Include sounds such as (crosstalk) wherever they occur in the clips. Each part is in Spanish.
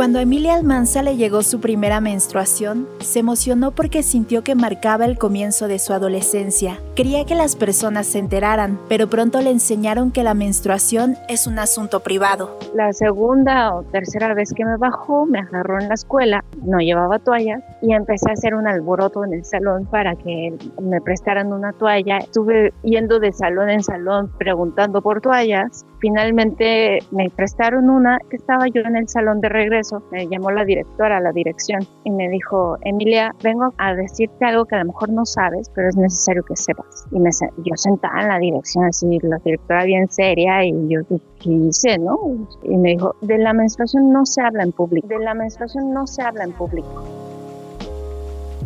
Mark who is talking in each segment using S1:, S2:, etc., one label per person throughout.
S1: Cuando Emilia Almanza le llegó su primera menstruación, se emocionó porque sintió que marcaba el comienzo de su adolescencia. Quería que las personas se enteraran, pero pronto le enseñaron que la menstruación es un asunto privado.
S2: La segunda o tercera vez que me bajó, me agarró en la escuela, no llevaba toalla y empecé a hacer un alboroto en el salón para que me prestaran una toalla. Estuve yendo de salón en salón preguntando por toallas. Finalmente me prestaron una que estaba yo en el salón de regreso me llamó la directora a la dirección y me dijo, Emilia, vengo a decirte algo que a lo mejor no sabes, pero es necesario que sepas. Y me, yo sentada en la dirección, así, la directora bien seria, y yo, ¿qué hice, no? Y me dijo, de la menstruación no se habla en público, de la menstruación no se habla en público.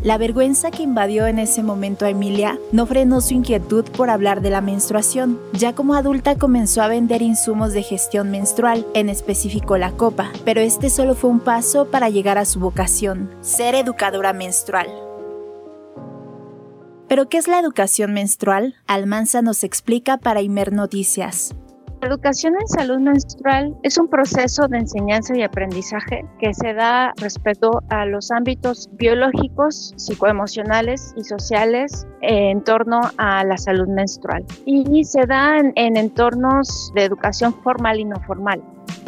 S1: La vergüenza que invadió en ese momento a Emilia no frenó su inquietud por hablar de la menstruación. Ya como adulta comenzó a vender insumos de gestión menstrual, en específico la copa, pero este solo fue un paso para llegar a su vocación, ser educadora menstrual. ¿Pero qué es la educación menstrual? Almanza nos explica para Imer Noticias.
S2: La educación en salud menstrual es un proceso de enseñanza y aprendizaje que se da respecto a los ámbitos biológicos, psicoemocionales y sociales en torno a la salud menstrual. Y se da en, en entornos de educación formal y no formal.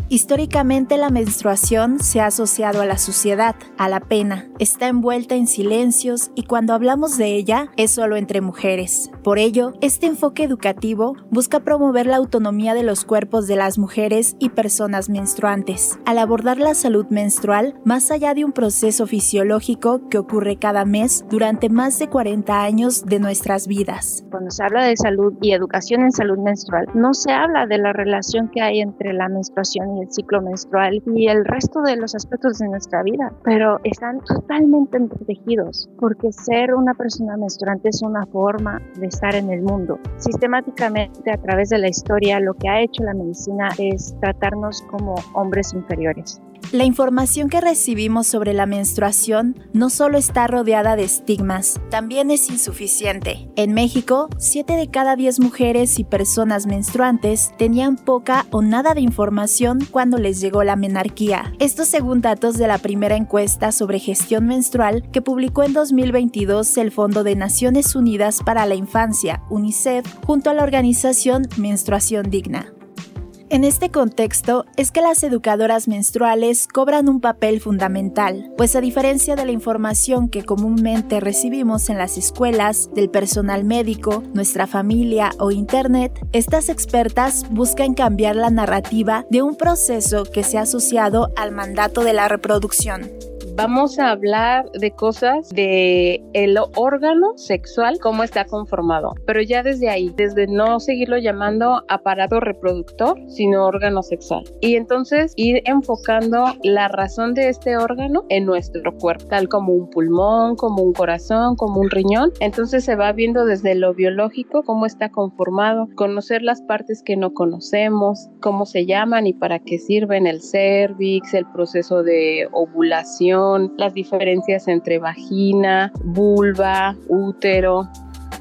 S1: Históricamente la menstruación se ha asociado a la suciedad, a la pena, está envuelta en silencios y cuando hablamos de ella es solo entre mujeres. Por ello, este enfoque educativo busca promover la autonomía de los cuerpos de las mujeres y personas menstruantes, al abordar la salud menstrual más allá de un proceso fisiológico que ocurre cada mes durante más de 40 años de nuestras vidas.
S2: Cuando se habla de salud y educación en salud menstrual, no se habla de la relación que hay entre la menstruación el ciclo menstrual y el resto de los aspectos de nuestra vida, pero están totalmente protegidos porque ser una persona menstruante es una forma de estar en el mundo. Sistemáticamente a través de la historia lo que ha hecho la medicina es tratarnos como hombres inferiores.
S1: La información que recibimos sobre la menstruación no solo está rodeada de estigmas, también es insuficiente. En México, 7 de cada 10 mujeres y personas menstruantes tenían poca o nada de información cuando les llegó la menarquía. Esto según datos de la primera encuesta sobre gestión menstrual que publicó en 2022 el Fondo de Naciones Unidas para la Infancia, UNICEF, junto a la organización Menstruación Digna. En este contexto es que las educadoras menstruales cobran un papel fundamental, pues a diferencia de la información que comúnmente recibimos en las escuelas, del personal médico, nuestra familia o Internet, estas expertas buscan cambiar la narrativa de un proceso que se ha asociado al mandato de la reproducción
S3: vamos a hablar de cosas de el órgano sexual, cómo está conformado, pero ya desde ahí, desde no seguirlo llamando aparato reproductor, sino órgano sexual. Y entonces ir enfocando la razón de este órgano en nuestro cuerpo, tal como un pulmón, como un corazón, como un riñón. Entonces se va viendo desde lo biológico cómo está conformado, conocer las partes que no conocemos, cómo se llaman y para qué sirven el cervix, el proceso de ovulación las diferencias entre vagina, vulva, útero.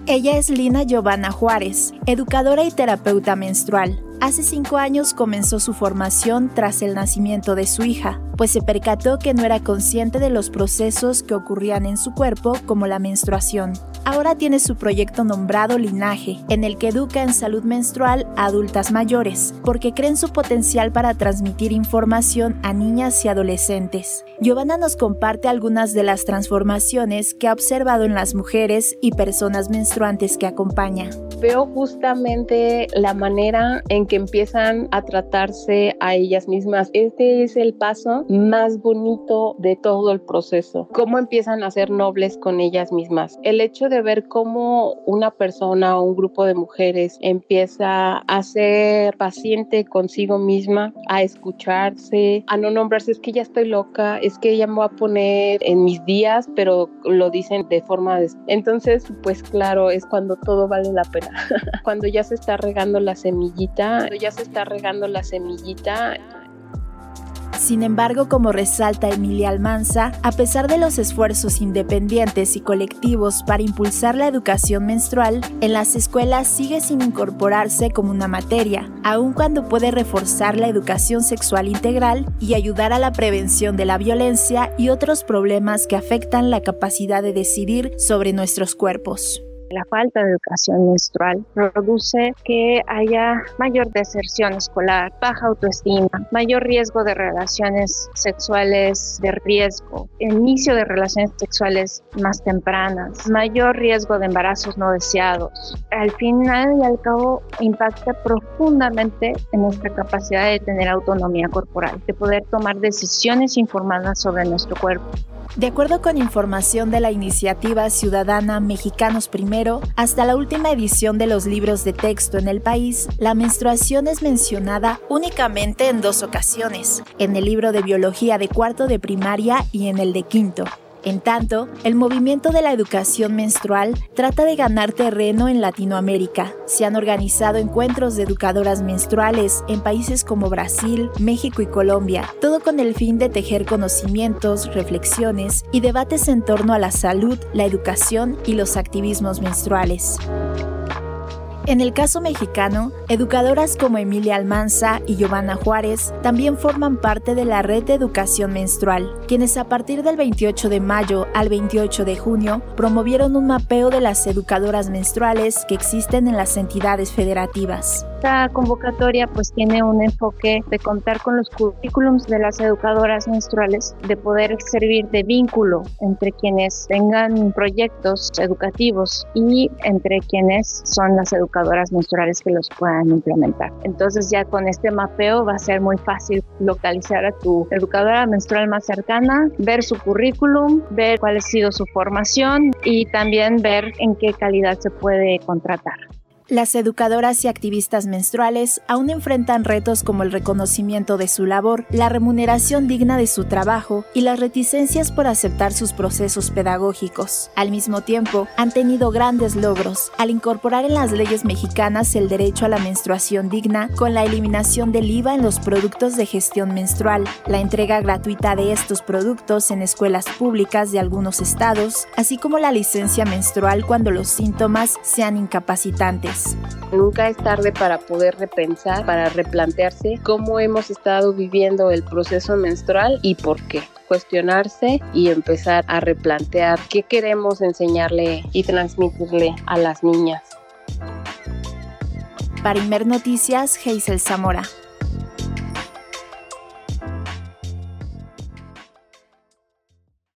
S1: Ella es Lina Giovanna Juárez, educadora y terapeuta menstrual. Hace cinco años comenzó su formación tras el nacimiento de su hija, pues se percató que no era consciente de los procesos que ocurrían en su cuerpo como la menstruación. Ahora tiene su proyecto nombrado Linaje, en el que educa en salud menstrual a adultas mayores, porque creen su potencial para transmitir información a niñas y adolescentes. Giovanna nos comparte algunas de las transformaciones que ha observado en las mujeres y personas menstruantes que acompaña.
S3: Veo justamente la manera en que empiezan a tratarse a ellas mismas. Este es el paso más bonito de todo el proceso. Cómo empiezan a ser nobles con ellas mismas. El hecho de ver cómo una persona o un grupo de mujeres empieza a ser paciente consigo misma, a escucharse, a no nombrarse, es que ya estoy loca, es que ella me va a poner en mis días, pero lo dicen de forma. Entonces, pues claro, es cuando todo vale la pena. (laughs) cuando ya se está regando la semillita, cuando ya se está regando la semillita
S1: Sin embargo, como resalta Emilia Almanza, a pesar de los esfuerzos independientes y colectivos para impulsar la educación menstrual, en las escuelas sigue sin incorporarse como una materia, aun cuando puede reforzar la educación sexual integral y ayudar a la prevención de la violencia y otros problemas que afectan la capacidad de decidir sobre nuestros cuerpos.
S2: La falta de educación menstrual produce que haya mayor deserción escolar, baja autoestima, mayor riesgo de relaciones sexuales de riesgo, inicio de relaciones sexuales más tempranas, mayor riesgo de embarazos no deseados. Al final y al cabo impacta profundamente en nuestra capacidad de tener autonomía corporal, de poder tomar decisiones informadas sobre nuestro cuerpo.
S1: De acuerdo con información de la iniciativa ciudadana Mexicanos Primero, hasta la última edición de los libros de texto en el país, la menstruación es mencionada únicamente en dos ocasiones, en el libro de biología de cuarto de primaria y en el de quinto. En tanto, el movimiento de la educación menstrual trata de ganar terreno en Latinoamérica. Se han organizado encuentros de educadoras menstruales en países como Brasil, México y Colombia, todo con el fin de tejer conocimientos, reflexiones y debates en torno a la salud, la educación y los activismos menstruales. En el caso mexicano, educadoras como Emilia Almanza y Giovanna Juárez también forman parte de la red de educación menstrual, quienes a partir del 28 de mayo al 28 de junio promovieron un mapeo de las educadoras menstruales que existen en las entidades federativas.
S2: Esta convocatoria pues tiene un enfoque de contar con los currículums de las educadoras menstruales, de poder servir de vínculo entre quienes tengan proyectos educativos y entre quienes son las educadoras educadoras menstruales que los puedan implementar. Entonces ya con este mapeo va a ser muy fácil localizar a tu educadora menstrual más cercana, ver su currículum, ver cuál ha sido su formación y también ver en qué calidad se puede contratar.
S1: Las educadoras y activistas menstruales aún enfrentan retos como el reconocimiento de su labor, la remuneración digna de su trabajo y las reticencias por aceptar sus procesos pedagógicos. Al mismo tiempo, han tenido grandes logros al incorporar en las leyes mexicanas el derecho a la menstruación digna con la eliminación del IVA en los productos de gestión menstrual, la entrega gratuita de estos productos en escuelas públicas de algunos estados, así como la licencia menstrual cuando los síntomas sean incapacitantes.
S3: Nunca es tarde para poder repensar, para replantearse cómo hemos estado viviendo el proceso menstrual y por qué cuestionarse y empezar a replantear qué queremos enseñarle y transmitirle a las niñas.
S1: Para Noticias, Hazel Zamora.